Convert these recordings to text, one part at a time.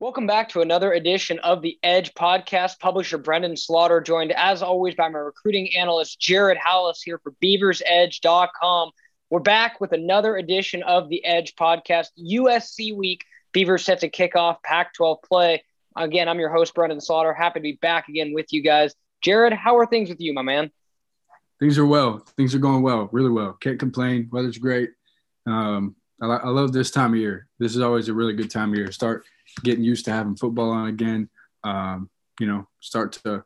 Welcome back to another edition of the Edge podcast. Publisher Brenden Slaughter, joined as always by my recruiting analyst Jared Halus here for BeaversEdge.com. We're back with another edition of the Edge podcast. USC week, Beavers set to kick off Pac 12 play. Again, I'm your host, Brenden Slaughter. Happy to be back again with you guys. Jared, how are things with you, my man? Things are well. Things are going well, really well. Can't complain. Weather's great. Um, I, I love this time of year. This is always a really good time of year. Start getting used to having football on again. Um, you know, start to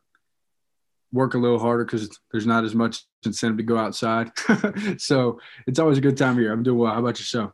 work a little harder because there's not as much incentive to go outside. so it's always a good time of year. I'm doing well. How about yourself?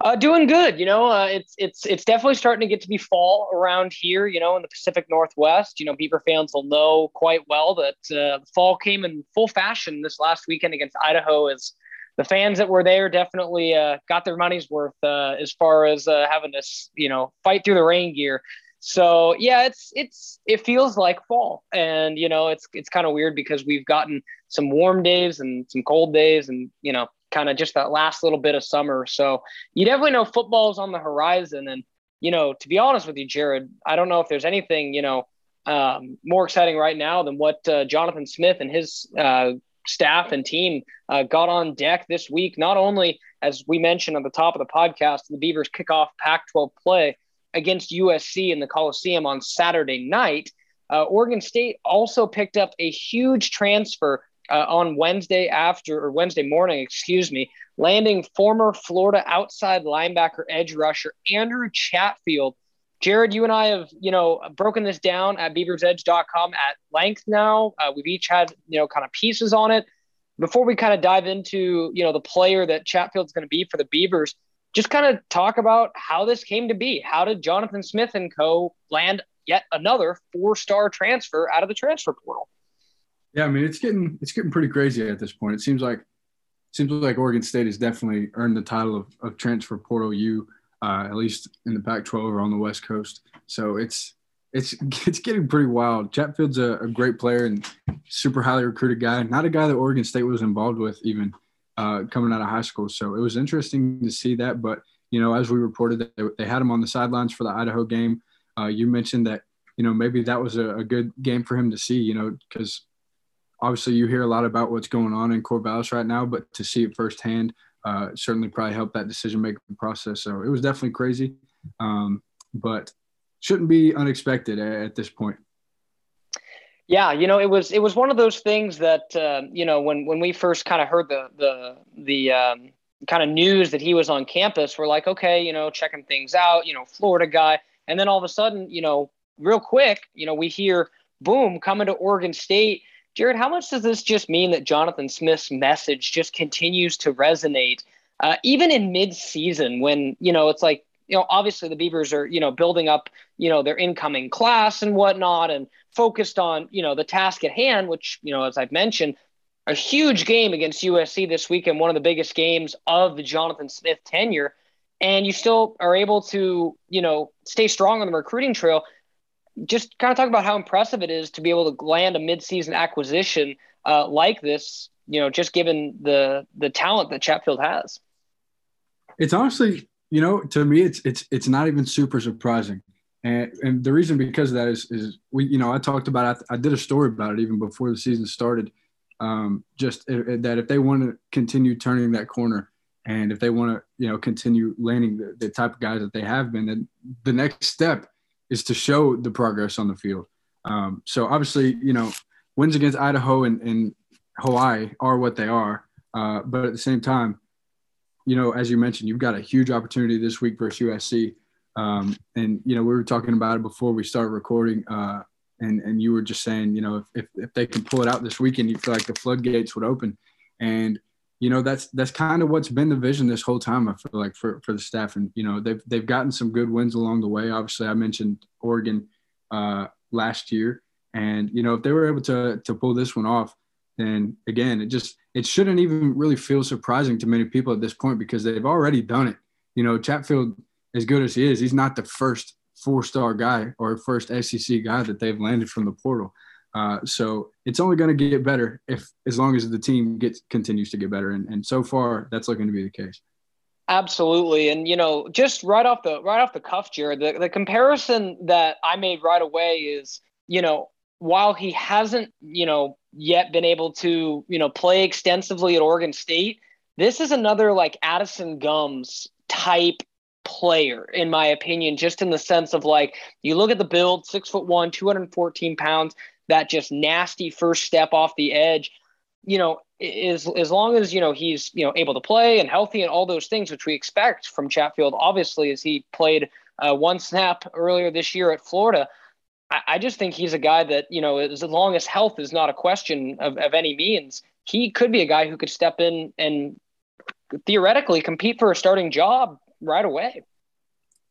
Uh, doing good. You know, uh, it's it's it's definitely starting to get to be fall around here. You know, in the Pacific Northwest. You know, Beaver fans will know quite well that uh, fall came in full fashion this last weekend against Idaho. As the fans that were there definitely uh, got their money's worth uh, as far as uh, having to you know fight through the rain gear. So yeah, it's it's it feels like fall, and you know it's it's kind of weird because we've gotten some warm days and some cold days, and you know kind of just that last little bit of summer. So you definitely know football's on the horizon, and you know to be honest with you, Jared, I don't know if there's anything you know um, more exciting right now than what uh, Jonathan Smith and his uh, staff and team uh, got on deck this week. Not only, as we mentioned at the top of the podcast, the Beavers kick off Pac 12 play against USC in the Coliseum on Saturday night. Uh, Oregon State also picked up a huge transfer uh, on Wednesday after or Wednesday morning, excuse me, landing former Florida outside linebacker edge rusher Andrew Chatfield Jared, you and I have, you know, broken this down at beaversedge.com at length now. Uh, we've each had, you know, kind of pieces on it. Before we kind of dive into, you know, the player that Chatfield's going to be for the Beavers, just kind of talk about how this came to be. How did Jonathan Smith and co land yet another four-star transfer out of the transfer portal? Yeah, I mean, it's getting it's getting pretty crazy at this point. It seems like seems like Oregon State has definitely earned the title of, of transfer portal U uh, at least in the Pac-12 or on the West Coast. So it's it's it's getting pretty wild. Chatfield's a, a great player and super highly recruited guy. Not a guy that Oregon State was involved with even uh, coming out of high school. So it was interesting to see that. But you know, as we reported, they, they had him on the sidelines for the Idaho game. Uh, you mentioned that you know maybe that was a, a good game for him to see. You know, because obviously you hear a lot about what's going on in Corvallis right now, but to see it firsthand uh, certainly probably helped that decision making process. So it was definitely crazy, um, but shouldn't be unexpected at, at, this point. Yeah, you know, it was it was one of those things that uh, you know when when we first kind of heard the the the um, kind of news that he was on campus, we're like, okay, you know, checking things out, you know, Florida guy, and then all of a sudden, you know, real quick, you know, we hear boom coming to Oregon State Jared, how much does this just mean that Jonathan Smith's message just continues to resonate, uh, even in mid-season when you know it's like you know obviously the Beavers are you know building up you know their incoming class and whatnot and focused on you know the task at hand, which you know as I've mentioned, a huge game against USC this weekend, one of the biggest games of the Jonathan Smith tenure, and you still are able to you know stay strong on the recruiting trail just kind of talk about how impressive it is to be able to land a midseason acquisition uh, like this. You know, just given the the talent that Chatfield has. It's honestly, you know, to me, it's it's it's not even super surprising, and and the reason because of that is is we, you know, I talked about I, I did a story about it even before the season started. Um, just that if they want to continue turning that corner, and if they want to, you know, continue landing the, the type of guys that they have been, then the next step is to show the progress on the field. Um, so obviously, you know, wins against Idaho and, and Hawaii are what they are. Uh, but at the same time, you know, as you mentioned, you've got a huge opportunity this week versus USC. Um, and, you know, we were talking about it before we started recording. Uh, and, and you were just saying, you know, if, if they can pull it out this weekend, you feel like the floodgates would open. And you know that's that's kind of what's been the vision this whole time. I feel like for for the staff, and you know they've they've gotten some good wins along the way. Obviously, I mentioned Oregon uh, last year, and you know if they were able to to pull this one off, then again it just it shouldn't even really feel surprising to many people at this point because they've already done it. You know, Chatfield, as good as he is, he's not the first four star guy or first SEC guy that they've landed from the portal. Uh, so it's only going to get better if, as long as the team gets continues to get better, and, and so far that's looking to be the case. Absolutely, and you know, just right off the right off the cuff, Jared, the, the comparison that I made right away is, you know, while he hasn't, you know, yet been able to, you know, play extensively at Oregon State, this is another like Addison Gumbs type player, in my opinion, just in the sense of like you look at the build, six foot one, 214 pounds, that just nasty first step off the edge. You know, is as long as you know he's you know able to play and healthy and all those things which we expect from Chatfield. Obviously, as he played uh, one snap earlier this year at Florida, I, I, just think he's a guy that you know as long as health is not a question of, of any means, he could be a guy who could step in and theoretically compete for a starting job right away.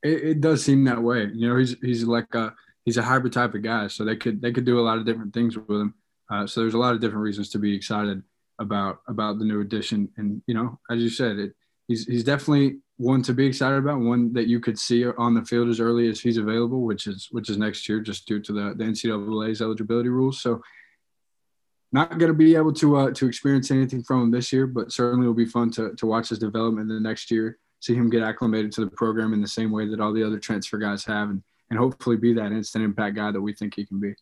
It, it does seem that way. You know, he's he's like a he's a hybrid type of guy, so they could they could do a lot of different things with him. Uh, so there's a lot of different reasons to be excited about about the new addition. And you know, as you said, it he's he's definitely one to be excited about, one that you could see on the field as early as he's available, which is which is next year, just due to the, the NCAA's eligibility rules. So not going to be able to uh, to experience anything from him this year, but certainly will be fun to to watch his development the next year, see him get acclimated to the program in the same way that all the other transfer guys have, and and hopefully be that instant impact guy that we think he can be.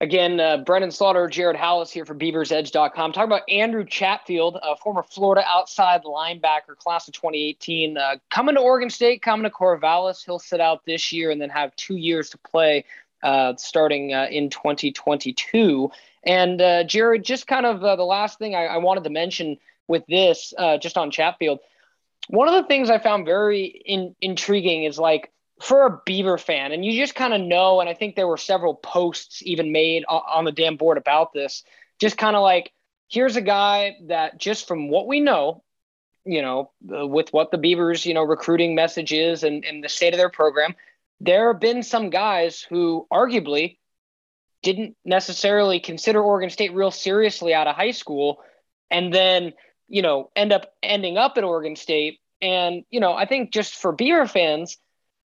Again, uh, Brenden Slaughter, Jared Halus here for BeaversEdge.com. Talk about Andrew Chatfield, a former Florida outside linebacker, class of 2018, uh, coming to Oregon State, coming to Corvallis. He'll sit out this year and then have two years to play uh, starting uh, in 2022. And uh, Jared, just kind of uh, the last thing I, I, wanted to mention with this, just on Chatfield, one of the things I found very in, intriguing is like for a Beaver fan, and you just kind of know, and I think there were several posts even made on the damn board about this, just kind of like, here's a guy that just from what we know, you know, uh, with what the Beavers, you know, recruiting message is and, and the state of their program, there have been some guys who arguably didn't necessarily consider Oregon State real seriously out of high school and then, you know, end up ending up at Oregon State. And, you know, I think just for Beaver fans,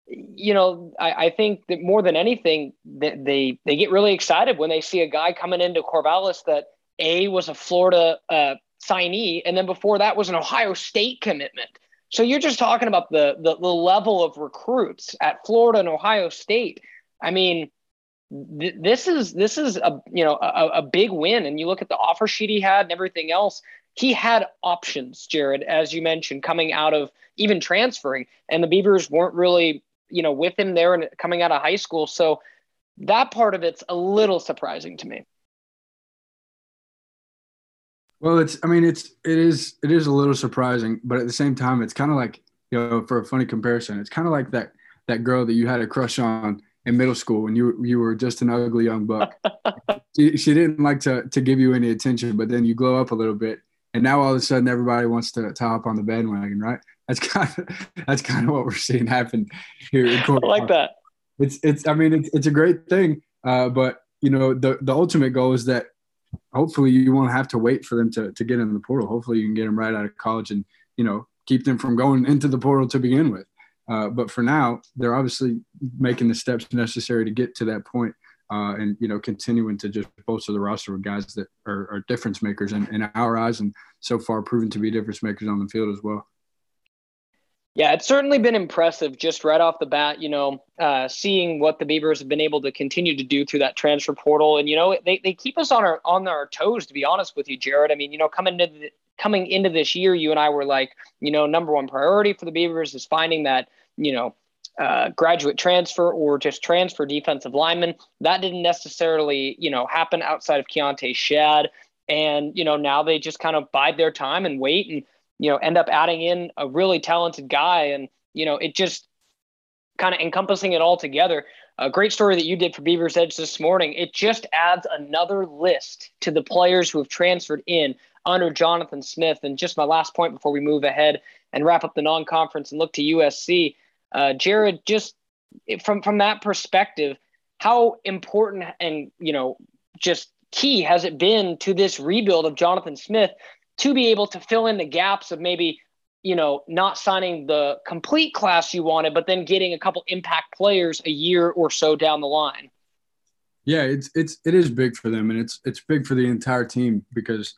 you know, I, I, think that more than anything, that they they get really excited when they see a guy coming into Corvallis that a was a Florida uh, signee, and then before that was an Ohio State commitment. So you're just talking about the, the the, level of recruits at Florida and Ohio State. I mean, th- this is this is a you know a, a big win, and you look at the offer sheet he had and everything else. He had options, Jared, as you mentioned, coming out of even transferring, and the Beavers weren't really you know, with him there and coming out of high school. So that part of it's a little surprising to me. Well, it's, I mean, it's, it is, it is a little surprising, but at the same time, it's kind of like, you know, for a funny comparison, it's kind of like that, that girl that you had a crush on in middle school when you, you were just an ugly young buck. she, she didn't like to, to give you any attention, but then you glow up a little bit and now all of a sudden everybody wants to, to hop on the bandwagon, right? That's kind of that's kind of what we're seeing happen here. In I like that. It's it's I mean it's it's a great thing, uh, but you know the the ultimate goal is that hopefully you won't have to wait for them to to get in the portal. Hopefully you can get them right out of college and you know keep them from going into the portal to begin with. Uh, but for now, they're obviously making the steps necessary to get to that point, uh, and you know continuing to just bolster the roster with guys that are, are difference makers in, in our eyes, and so far proven to be difference makers on the field as well. Yeah, it's certainly been impressive just right off the bat, you know, uh, seeing what the Beavers have been able to continue to do through that transfer portal. And, you know, they, they keep us on our on our toes, to be honest with you, Jared. I mean, you know, coming into coming into this year, you and I were like, you know, number one priority for the Beavers is finding that, you know, uh, graduate transfer or just transfer defensive lineman. That didn't necessarily, you know, happen outside of Keonte Schad. And, you know, now they just kind of bide their time and wait and you know, end up adding in a really talented guy. And, you know, it just kind of encompassing it all together. A great story that you did for Beaver's Edge this morning. It just adds another list to the players who have transferred in under Jonathan Smith. And just my last point before we move ahead and wrap up the non conference and look to USC. Uh, Jared, just from from that perspective, how important and you know just key has it been to this rebuild of Jonathan Smith to be able to fill in the gaps of maybe you know not signing the complete class you wanted but then getting a couple impact players a year or so down the line yeah it's it's it is big for them and it's it's big for the entire team because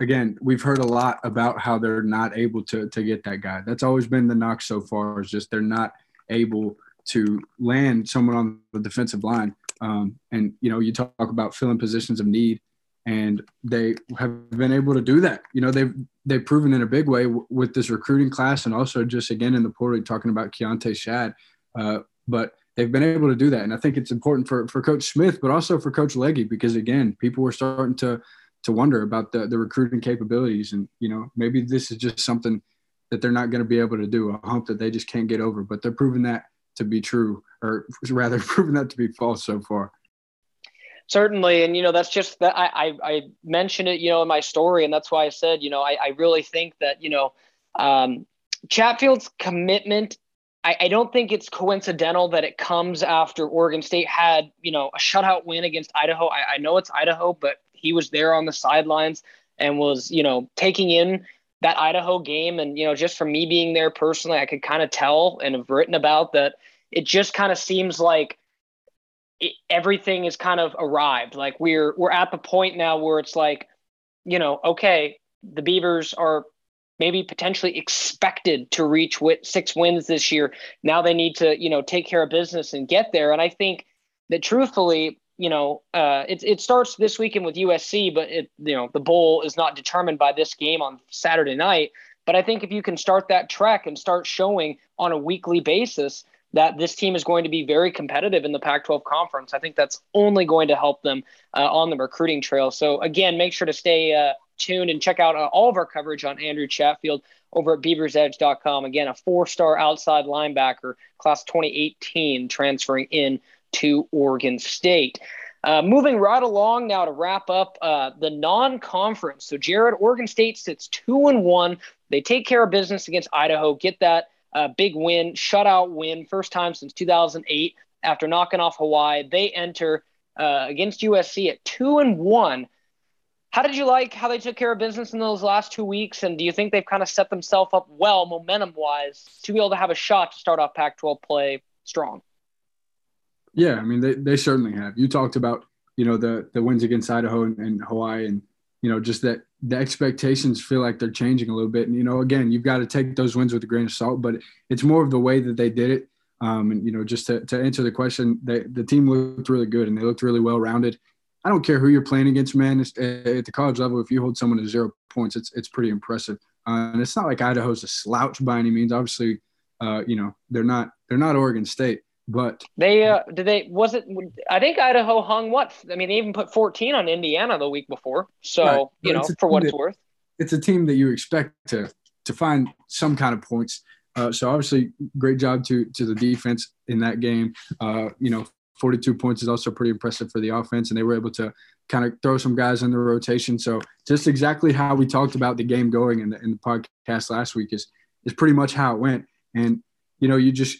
again, we've heard a lot about how they're not able to to get that guy. That's always been the knock so far. Is just they're not able to land someone on the defensive line. Um, and you know, you talk about filling positions of need, and they have been able to do that. You know, they've they've proven in a big way w- with this recruiting class, and also just again in the portal talking about Keonte Schad. Uh, but they've been able to do that, and I think it's important for for Coach Smith, but also for Coach Leggy because again, people were starting to to wonder about the the recruiting capabilities, and you know, maybe this is just something that they're not going to be able to do, a hump that they just can't get over. But they're proving that to be true, or rather proving that to be false so far. Certainly, and you know that's just that I, I, I mentioned it, you know, in my story, and that's why I said, you know, I, I really think that you know, um, Chatfield's commitment. I, I don't think it's coincidental that it comes after Oregon State had you know a shutout win against Idaho. I, I know it's Idaho, but he was there on the sidelines and was you know taking in that Idaho game, and you know just from me being there personally, I could kind of tell and have written about that. It just kind of seems like it, everything is kind of arrived. Like we're we're at the point now where it's like, you know, okay, the Beavers are maybe potentially expected to reach with six wins this year. Now they need to, you know, take care of business and get there. And I think that truthfully, you know, uh, it it starts this weekend with USC, but it you know the bowl is not determined by this game on Saturday night. But I think if you can start that trek and start showing on a weekly basis that this team is going to be very competitive in the Pac 12 conference. I think that's only going to help them uh, on the recruiting trail. So, again, make sure to stay uh, tuned and check out uh, all of our coverage on Andrew Chatfield over at beaversedge.com. Again, a four star outside linebacker, class 2018, transferring in to Oregon State. Uh, moving right along now to wrap up uh, the non-conference. So Jared, Oregon State sits two and one. They take care of business against Idaho, get that uh, big win, shutout win, first time since 2008 after knocking off Hawaii. They enter uh, against USC at two and one. How did you like how they took care of business in those last two weeks? And do you think they've kind of set themselves up well, momentum wise, to be able to have a shot to start off Pac 12 play strong? Yeah, I mean, they, they certainly have. You talked about, you know, the, the wins against Idaho and, and Hawaii and, you know, just that the expectations feel like they're changing a little bit. And, you know, again, you've got to take those wins with a grain of salt, but it's more of the way that they did it. Um, and, you know, just to, to answer the question, they, the team looked really good and they looked really well rounded. I don't care who you're playing against, man. It's, at the college level, if you hold someone to zero points, it's, it's pretty impressive. Uh, and it's not like Idaho's a slouch by any means. Obviously, uh, you know, they're not, they're not Oregon State, but they uh, did they was it? I think Idaho hung what? I mean, they even put 14 on Indiana the week before. So right. you know, for what it's worth, it's a team that you expect to to find some kind of points. Uh, so obviously, great job to to the defense in that game. Uh, you know, 42 points is also pretty impressive for the offense, and they were able to kind of throw some guys in the rotation. So just exactly how we talked about the game going in the, in the podcast last week is is pretty much how it went. And you know, you just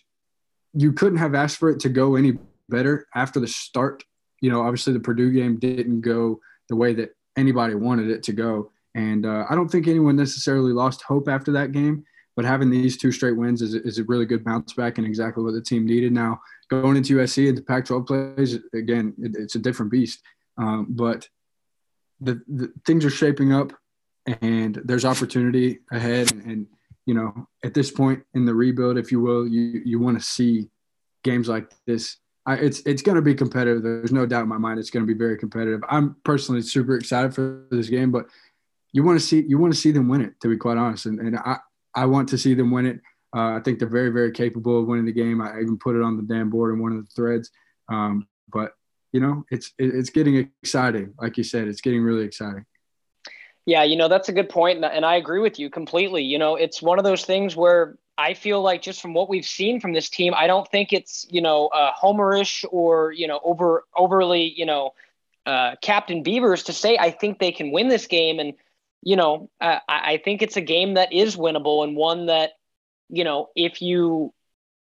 you couldn't have asked for it to go any better after the start. You know, obviously the Purdue game didn't go the way that anybody wanted it to go. And uh, I don't think anyone necessarily lost hope after that game. But having these two straight wins is, is a really good bounce back and exactly what the team needed. Now, going into USC into Pac 12 plays, again, it, it's a different beast. Um, but the, the, things are shaping up and there's opportunity ahead. And, and you know, at this point in the rebuild, if you will, you you want to see games like this. I, it's it's going to be competitive. There's no doubt in my mind. It's going to be very competitive. I'm personally super excited for this game, but you want to see you want to see them win it. To be quite honest, and, and I I want to see them win it. Uh, I think they're very very capable of winning the game. I even put it on the damn board in one of the threads. Um, but you know, it's it's getting exciting. Like you said, it's getting really exciting. Yeah, you know, that's a good point, and I agree with you completely. You know, it's one of those things where I feel like just from what we've seen from this team, I don't think it's you know uh, homerish or you know over overly you know uh, Captain Beavers to say I think they can win this game, and you know uh, I, I think it's a game that is winnable and one that you know if you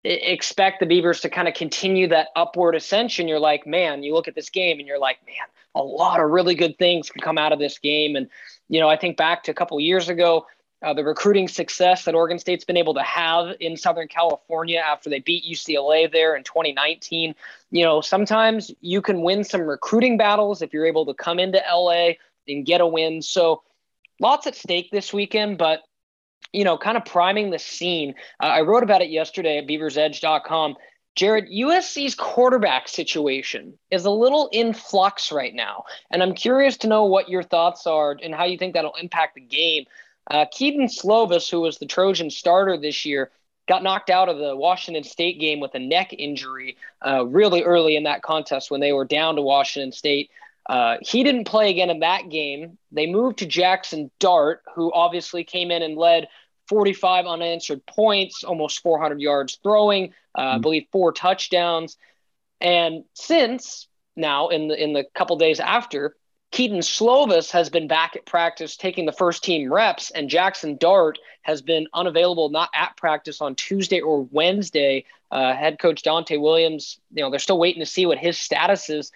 expect the Beavers to kind of continue that upward ascension, you're like, man, you look at this game and you're like, man, a lot of really good things can come out of this game, and you know, I think back to a couple years ago, uh, the recruiting success that Oregon State's been able to have in Southern California after they beat UCLA there in 2019. You know, sometimes you can win some recruiting battles if you're able to come into LA and get a win. So lots at stake this weekend, but you know, kind of priming the scene. Uh, I wrote about it yesterday at beaversedge.com. Jared, USC's quarterback situation is a little in flux right now. And I'm curious to know what your thoughts are and how you think that'll impact the game. Uh, Kedon Slovis, who was the Trojan starter this year, got knocked out of the Washington State game with a neck injury uh, really early in that contest when they were down to Washington State. Uh, he didn't play again in that game. They moved to Jackson Dart, who obviously came in and led 45 unanswered points, almost 400 yards throwing, uh, mm-hmm. I believe four touchdowns. And since now, in the in the couple days after, Kedon Slovis has been back at practice taking the first team reps, and Jackson Dart has been unavailable, not at practice on Tuesday or Wednesday. Uh, head coach Donte Williams, you know, they're still waiting to see what his status is.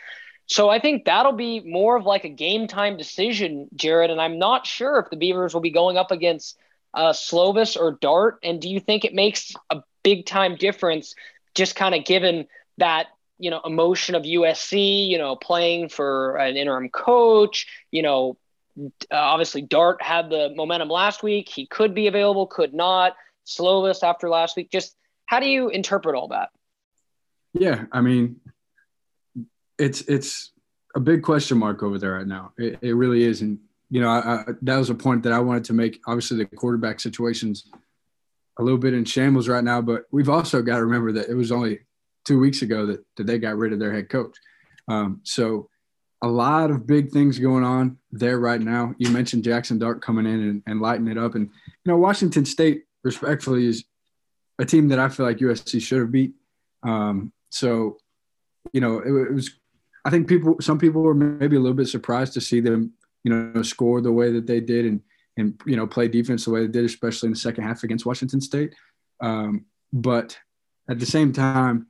So I think that'll be more of like a game time decision, Jared. And I'm not sure if the Beavers will be going up against uh, Slovis or Dart. And do you think it makes a big time difference, just kind of given that you know emotion of USC, you know, playing for an interim coach, you know, uh, obviously Dart had the momentum last week. He could be available, could not. Slovis after last week. Just how do you interpret all that? Yeah, I mean, it's it's a big question mark over there right now. It, it really is, and you know, I, I, that was a point that I wanted to make. Obviously, the quarterback situation's a little bit in shambles right now, but we've also got to remember that it was only two weeks ago that, that they got rid of their head coach. Um, so a lot of big things going on there right now. You mentioned Jackson Dart coming in and, and lighting it up, and you know, Washington State, respectfully, is a team that I feel like USC should have beat. Um, so, you know, it, it was I think people, some people were maybe a little bit surprised to see them, you know, score the way that they did and and you know play defense the way they did, especially in the second half against Washington State. Um, but at the same time,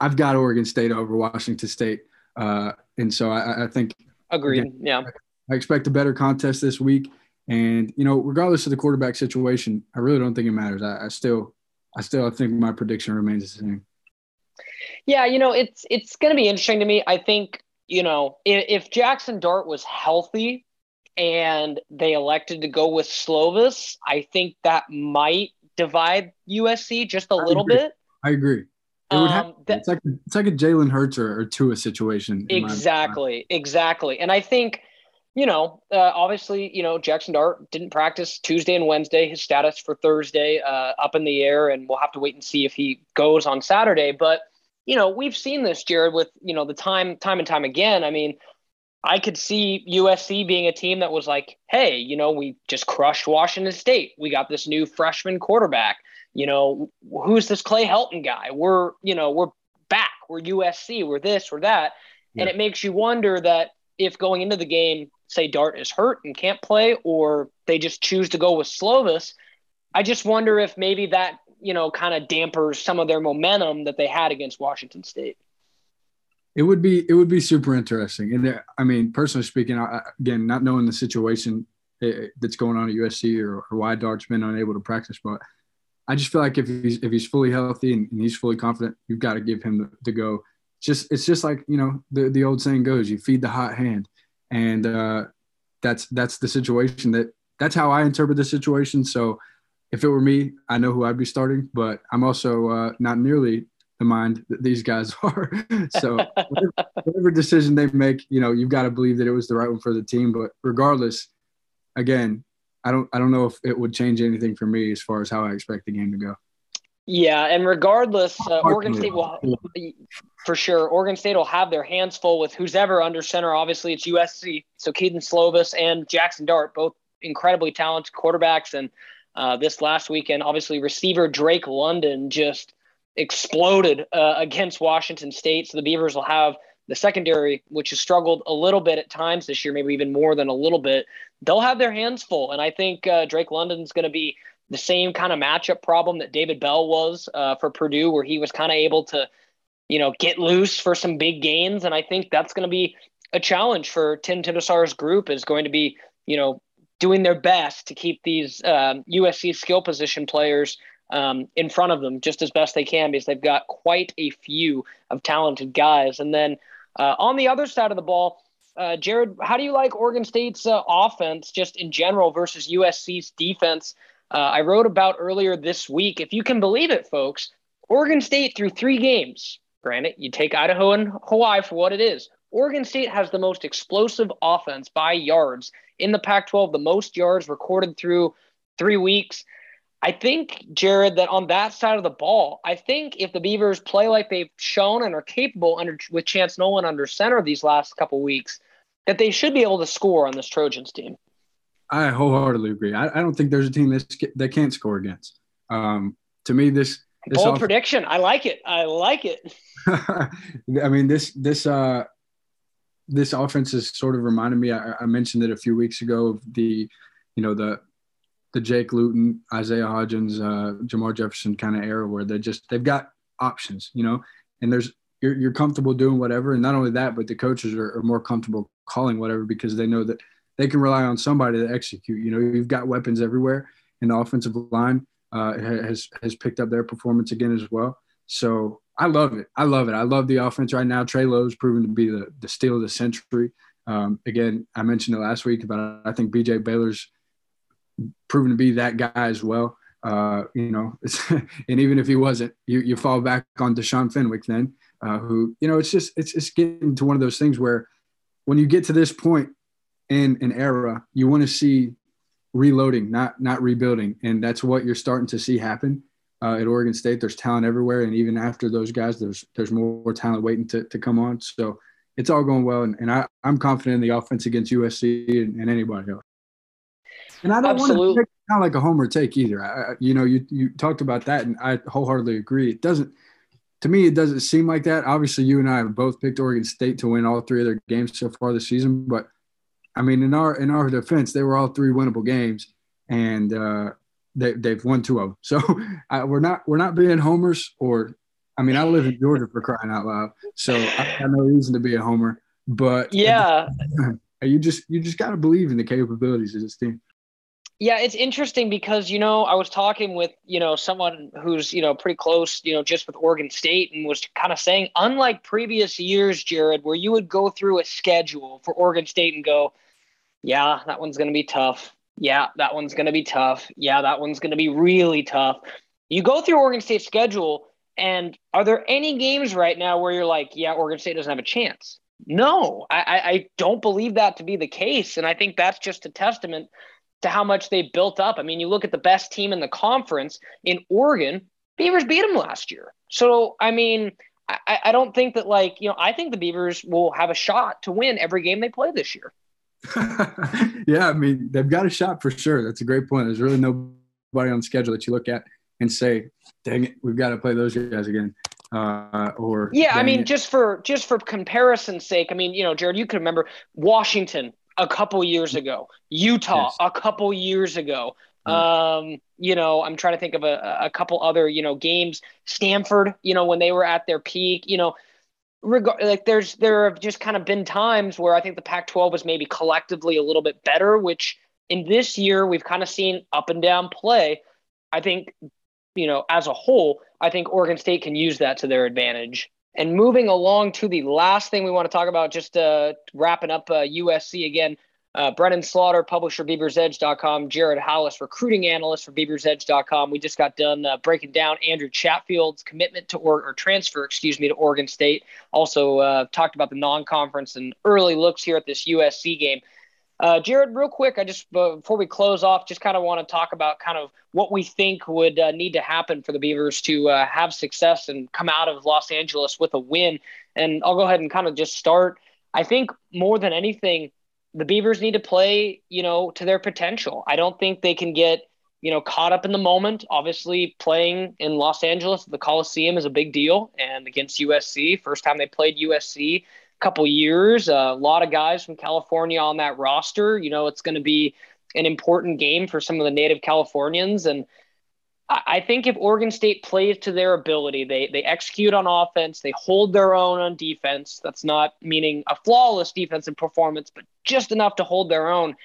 I've got Oregon State over Washington State, uh, and so I, I think agreed. Again, yeah, I expect a better contest this week. And you know, regardless of the quarterback situation, I really don't think it matters. I, I still, I still think my prediction remains the same. Yeah, you know, it's it's going to be interesting to me. I think you know if, if, Jackson Dart was healthy and they elected to go with Slovis, I think that might divide USC just a I little agree. bit. I agree. It would have, um, that, it's like it's like a Jalen Hurts or, or Tua situation. Exactly, exactly. And I think you know, uh, obviously, you know, Jackson Dart didn't practice Tuesday and Wednesday. His status for Thursday uh, up in the air, and we'll have to wait and see if he goes on Saturday. But you know, we've seen this, Jared, with you know the time, time and time again. I mean, I could see USC being a team that was like, hey, you know, we just crushed Washington State. We got this new freshman quarterback. You know, who's this Clay Helton guy? We're, you know, we're back. We're USC. We're this. We're that. Yeah. And it makes you wonder that if going into the game, say Dart is hurt and can't play, or they just choose to go with Slovis, I just wonder if maybe that you know, kind of dampers some of their momentum that they had against Washington State. It would be it would be super interesting, and I mean, personally speaking, I, again, not knowing the situation eh, eh, that's going on at USC or, or why Dart's been unable to practice, but I just feel like if he's if he's fully healthy and, and he's fully confident, you've got to give him the, the go. Just it's just like you know the the old saying goes, you feed the hot hand, and uh, that's that's the situation that that's how I interpret the situation. So if it were me, I know who I'd be starting, but I'm also uh, not nearly the mind that these guys are. so whatever, whatever, decision they make, you know, you've got to believe that it was the right one for the team. But regardless, again, I don't I don't know if it would change anything for me as far as how I expect the game to go. Yeah, and regardless, uh, Oregon State will, for sure, Oregon State will have their hands full with who's ever under center. Obviously, it's USC. So Kedon Slovis and Jackson Dart, both incredibly talented quarterbacks, and uh, this last weekend. Obviously, receiver Drake London just exploded uh, against Washington State. So the Beavers will have the secondary, which has struggled a little bit at times this year, maybe even more than a little bit. They'll have their hands full. And I think uh, Drake London's going to be the same kind of matchup problem that David Bell was uh, for Purdue, where he was kind of able to, you know, get loose for some big gains. And I think that's going to be a challenge for Tim Tibesar's group is going to be, you know, doing their best to keep these um, USC skill position players um, in front of them just as best they can because they've got quite a few of talented guys. And then uh, on the other side of the ball, Uh, Jared, how do you like Oregon State's uh, offense just in general versus USC's defense? Uh, I wrote about earlier this week. If you can believe it, folks, Oregon State through three games. Granted, you take Idaho and Hawaii for what it is. Oregon State has the most explosive offense by yards in the Pac 12, the most yards recorded through three weeks. I think, Jared, that on that side of the ball, I think if the Beavers play like they've shown and are capable under with Chance Nolan under center these last couple weeks, that they should be able to score on this Trojans team. I wholeheartedly agree. I, I don't think there's a team that that can't score against. Um, to me, this, this bold off- prediction. I like it. I like it. I mean, this this uh, this offense has sort of reminded me. I, I mentioned it a few weeks ago of the, you know, the the Jake Luton, Isaiah Hodgins, uh, Jermar Jefferson kind of era where they just they've got options, you know, and there's you're, you're comfortable doing whatever, and not only that, but the coaches are, are more comfortable calling whatever because they know that they can rely on somebody to execute. You know, you've got weapons everywhere, and the offensive line uh, has has picked up their performance again as well. So I love it. I love it. I love the offense right now. Trey Lowe's proven to be the the steal of the century. Um, again, I mentioned it last week, but I think BJ Baylor's proven to be that guy as well. Uh, you know, and even if he wasn't, you, you fall back on Deshaun Fenwick then, uh, who, you know, it's just, it's, it's getting to one of those things where when you get to this point in an era, you want to see reloading, not, not rebuilding. And that's what you're starting to see happen uh, at Oregon State. There's talent everywhere. And even after those guys, there's, there's more talent waiting to, to come on. So it's all going well. And, and I, I'm confident in the offense against USC and, and anybody else. And I don't Absolutely. want to sound like a homer take either. I, you know, you you talked about that, and I wholeheartedly agree. It doesn't, to me, it doesn't seem like that. Obviously, you and I have both picked Oregon State to win all three of their games so far this season. But I mean, in our in our defense, they were all three winnable games, and uh, they they've won two of them. So I, we're not we're not being homers. Or I mean, I live in Georgia for crying out loud, so I have no reason to be a homer. But yeah. You just you just got to believe in the capabilities of this team. Yeah, it's interesting because you know I was talking with you know someone who's you know pretty close you know just with Oregon State and was kind of saying unlike previous years, Jared, where you would go through a schedule for Oregon State and go, yeah, that one's going to be tough. Yeah, that one's going to be tough. Yeah, that one's going to be really tough. You go through Oregon State's schedule, and are there any games right now where you're like, yeah, Oregon State doesn't have a chance? No, I, I don't believe that to be the case, and I think that's just a testament to how much they built up. I mean, you look at the best team in the conference in Oregon, Beavers beat them last year. So, I mean, I, I don't think that, like, you know, I think the Beavers will have a shot to win every game they play this year. yeah, I mean, they've got a shot for sure. That's a great point. There's really nobody on schedule that you look at and say, dang it, we've got to play those guys again. Uh, or yeah, I mean, it. just for just for comparison's sake, I mean, you know, Jared, you can remember Washington a couple years ago, Utah yes. a couple years ago. Mm. Um, you know, I'm trying to think of a, a couple other, you know, games. Stanford, you know, when they were at their peak, you know, regard like there's there have just kind of been times where I think the Pac-12 was maybe collectively a little bit better, which in this year we've kind of seen up and down play. I think, you know, as a whole, I think Oregon State can use that to their advantage. And moving along to the last thing we want to talk about, just uh, wrapping up uh, USC again. Uh, Brenden Slaughter, publisher, BeaversEdge.com. Jared Halus, recruiting analyst for BeaversEdge.com. We just got done uh, breaking down Andrew Chatfield's commitment to or, or transfer, excuse me, to Oregon State. Also uh, talked about the non-conference and early looks here at this USC game. Uh, Jared, real quick, I just before we close off, just kind of want to talk about kind of what we think would uh, need to happen for the Beavers to uh, have success and come out of Los Angeles with a win. And I'll go ahead and kind of just start. I think more than anything, the Beavers need to play, you know, to their potential. I don't think they can get, you know, caught up in the moment. Obviously, playing in Los Angeles, the Coliseum is a big deal, and against USC, first time they played USC a couple years. A lot of guys from California on that roster. You know, it's going to be an important game for some of the native Californians. And I, think if Oregon State plays to their ability, they they execute on offense, they hold their own on defense. That's not meaning a flawless defensive performance, but just enough to hold their own.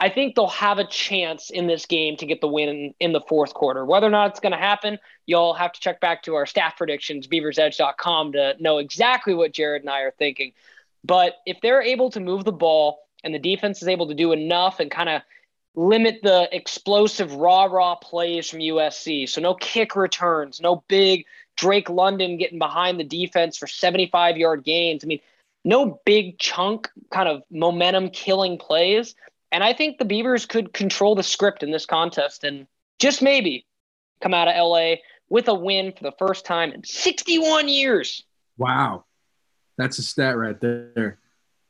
I think they'll have a chance in this game to get the win in, in the fourth quarter. Whether or not it's going to happen, you'll have to check back to our staff predictions, beaversedge.com, to know exactly what Jared and I are thinking. But if they're able to move the ball and the defense is able to do enough and kind of limit the explosive raw raw plays from USC. So no kick returns, no big Drake London getting behind the defense for 75 yard gains. I mean, no big chunk kind of momentum killing plays. And I think the Beavers could control the script in this contest and just maybe come out of LA with a win for the first time in 61 years. Wow. That's a stat right there.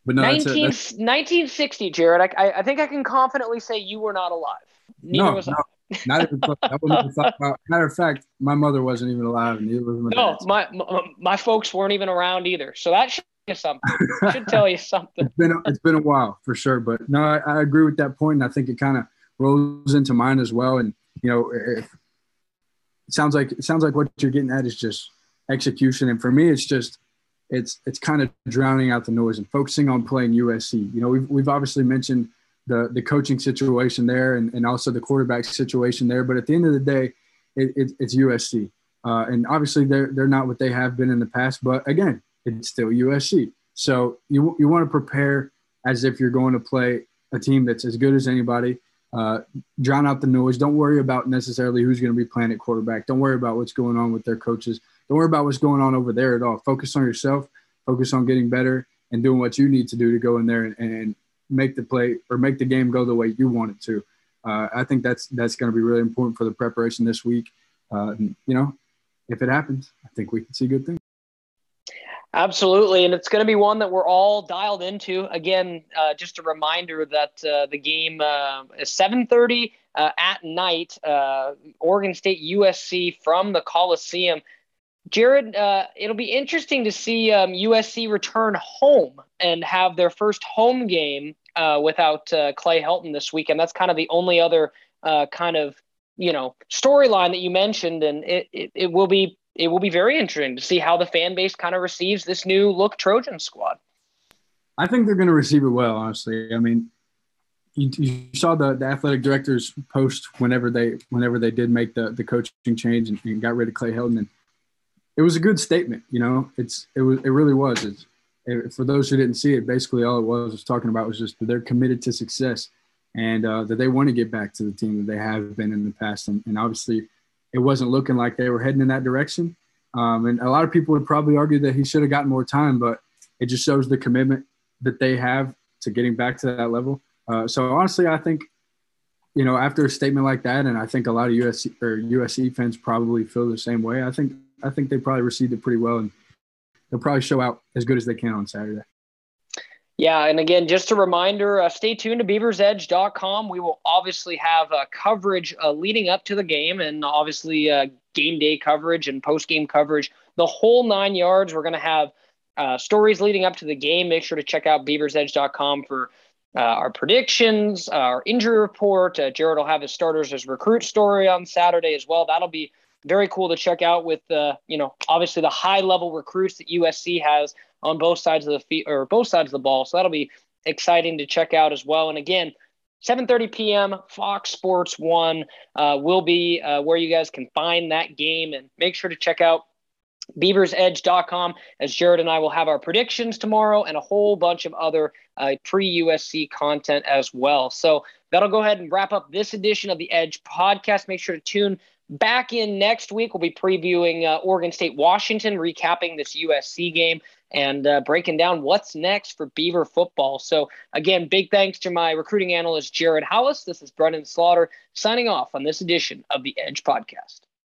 But no, 19, that's a, that's... 1960, Jared. I, I think I can confidently say you were not alive. Neither no, was no, I. Not even close. about. Matter of fact, my mother wasn't even alive, and neither was my No, my, my, my folks weren't even around either. So that should you something. should tell you something. it's been a, it's been a while for sure, but no, I, I agree with that point, and I think it kind of rolls into mine as well. And you know, it, it sounds like it sounds like what you're getting at is just execution, and for me, it's just it's it's kind of drowning out the noise and focusing on playing USC. You know, we've we've obviously mentioned the the coaching situation there and, and also the quarterback situation there, but at the end of the day, it, it, it's USC. Uh, and obviously they're they're not what they have been in the past, but again, it's still USC. So you you want to prepare as if you're going to play a team that's as good as anybody. Uh, drown out the noise. Don't worry about necessarily who's going to be playing at quarterback. Don't worry about what's going on with their coaches. Don't worry about what's going on over there at all. Focus on yourself. Focus on getting better and doing what you need to do to go in there and, and make the play or make the game go the way you want it to. Uh, I think that's that's going to be really important for the preparation this week. Uh, you know, if it happens, I think we can see good things. Absolutely, and it's going to be one that we're all dialed into. Again, uh, just a reminder that uh, the game uh, is 7:30 uh, at night. Uh, Oregon State USC from the Coliseum. Jared, uh, it'll be interesting to see um, USC return home and have their first home game uh, without uh, Clay Helton this weekend. That's kind of the only other uh, kind of you know storyline that you mentioned, and it, it, it will be it will be very interesting to see how the fan base kind of receives this new look Trojan squad. I think they're going to receive it well. Honestly, I mean, you, you, saw the, the athletic directors post whenever they whenever they did make the the coaching change and, and got rid of Clay Helton and it was a good statement. You know, it's it was it really was. It's it, for those who didn't see it, basically all it was was talking about was just that they're committed to success and uh, that they want to get back to the team that they have been in the past. And, and obviously, it wasn't looking like they were heading in that direction. Um, and a lot of people would probably argue that he should have gotten more time, but it just shows the commitment that they have to getting back to that level. Uh, so honestly, I think you know after a statement like that, and I think a lot of USC or USC fans probably feel the same way. I think I think they probably received it pretty well, and they'll probably show out as good as they can on Saturday. Yeah, and again, just a reminder: uh, stay tuned to BeaversEdge.com. We will obviously have uh, coverage uh, leading up to the game, and obviously uh, game day coverage and post game coverage, the whole nine yards. We're going to have uh, stories leading up to the game. Make sure to check out BeaversEdge.com for uh, our predictions, our injury report. Jared will have his starters as recruit story on Saturday as well. That'll be very cool to check out with the, you know, obviously the high level recruits that USC has on both sides of the feet or both sides of the ball. So that'll be exciting to check out as well. And again, 7:30 p.m. Fox Sports One uh, will be uh, where you guys can find that game, and make sure to check out BeaversEdge.com as Jared and I will have our predictions tomorrow and a whole bunch of other uh, pre USC content as well. So that'll go ahead and wrap up this edition of the Edge podcast. Make sure to tune Back in next week, we'll be previewing uh, Oregon State Washington, recapping this USC game, and uh, breaking down what's next for Beaver football. So, again, big thanks to my recruiting analyst, Jared Halus. This is Brenden Slaughter signing off on this edition of the Edge Podcast.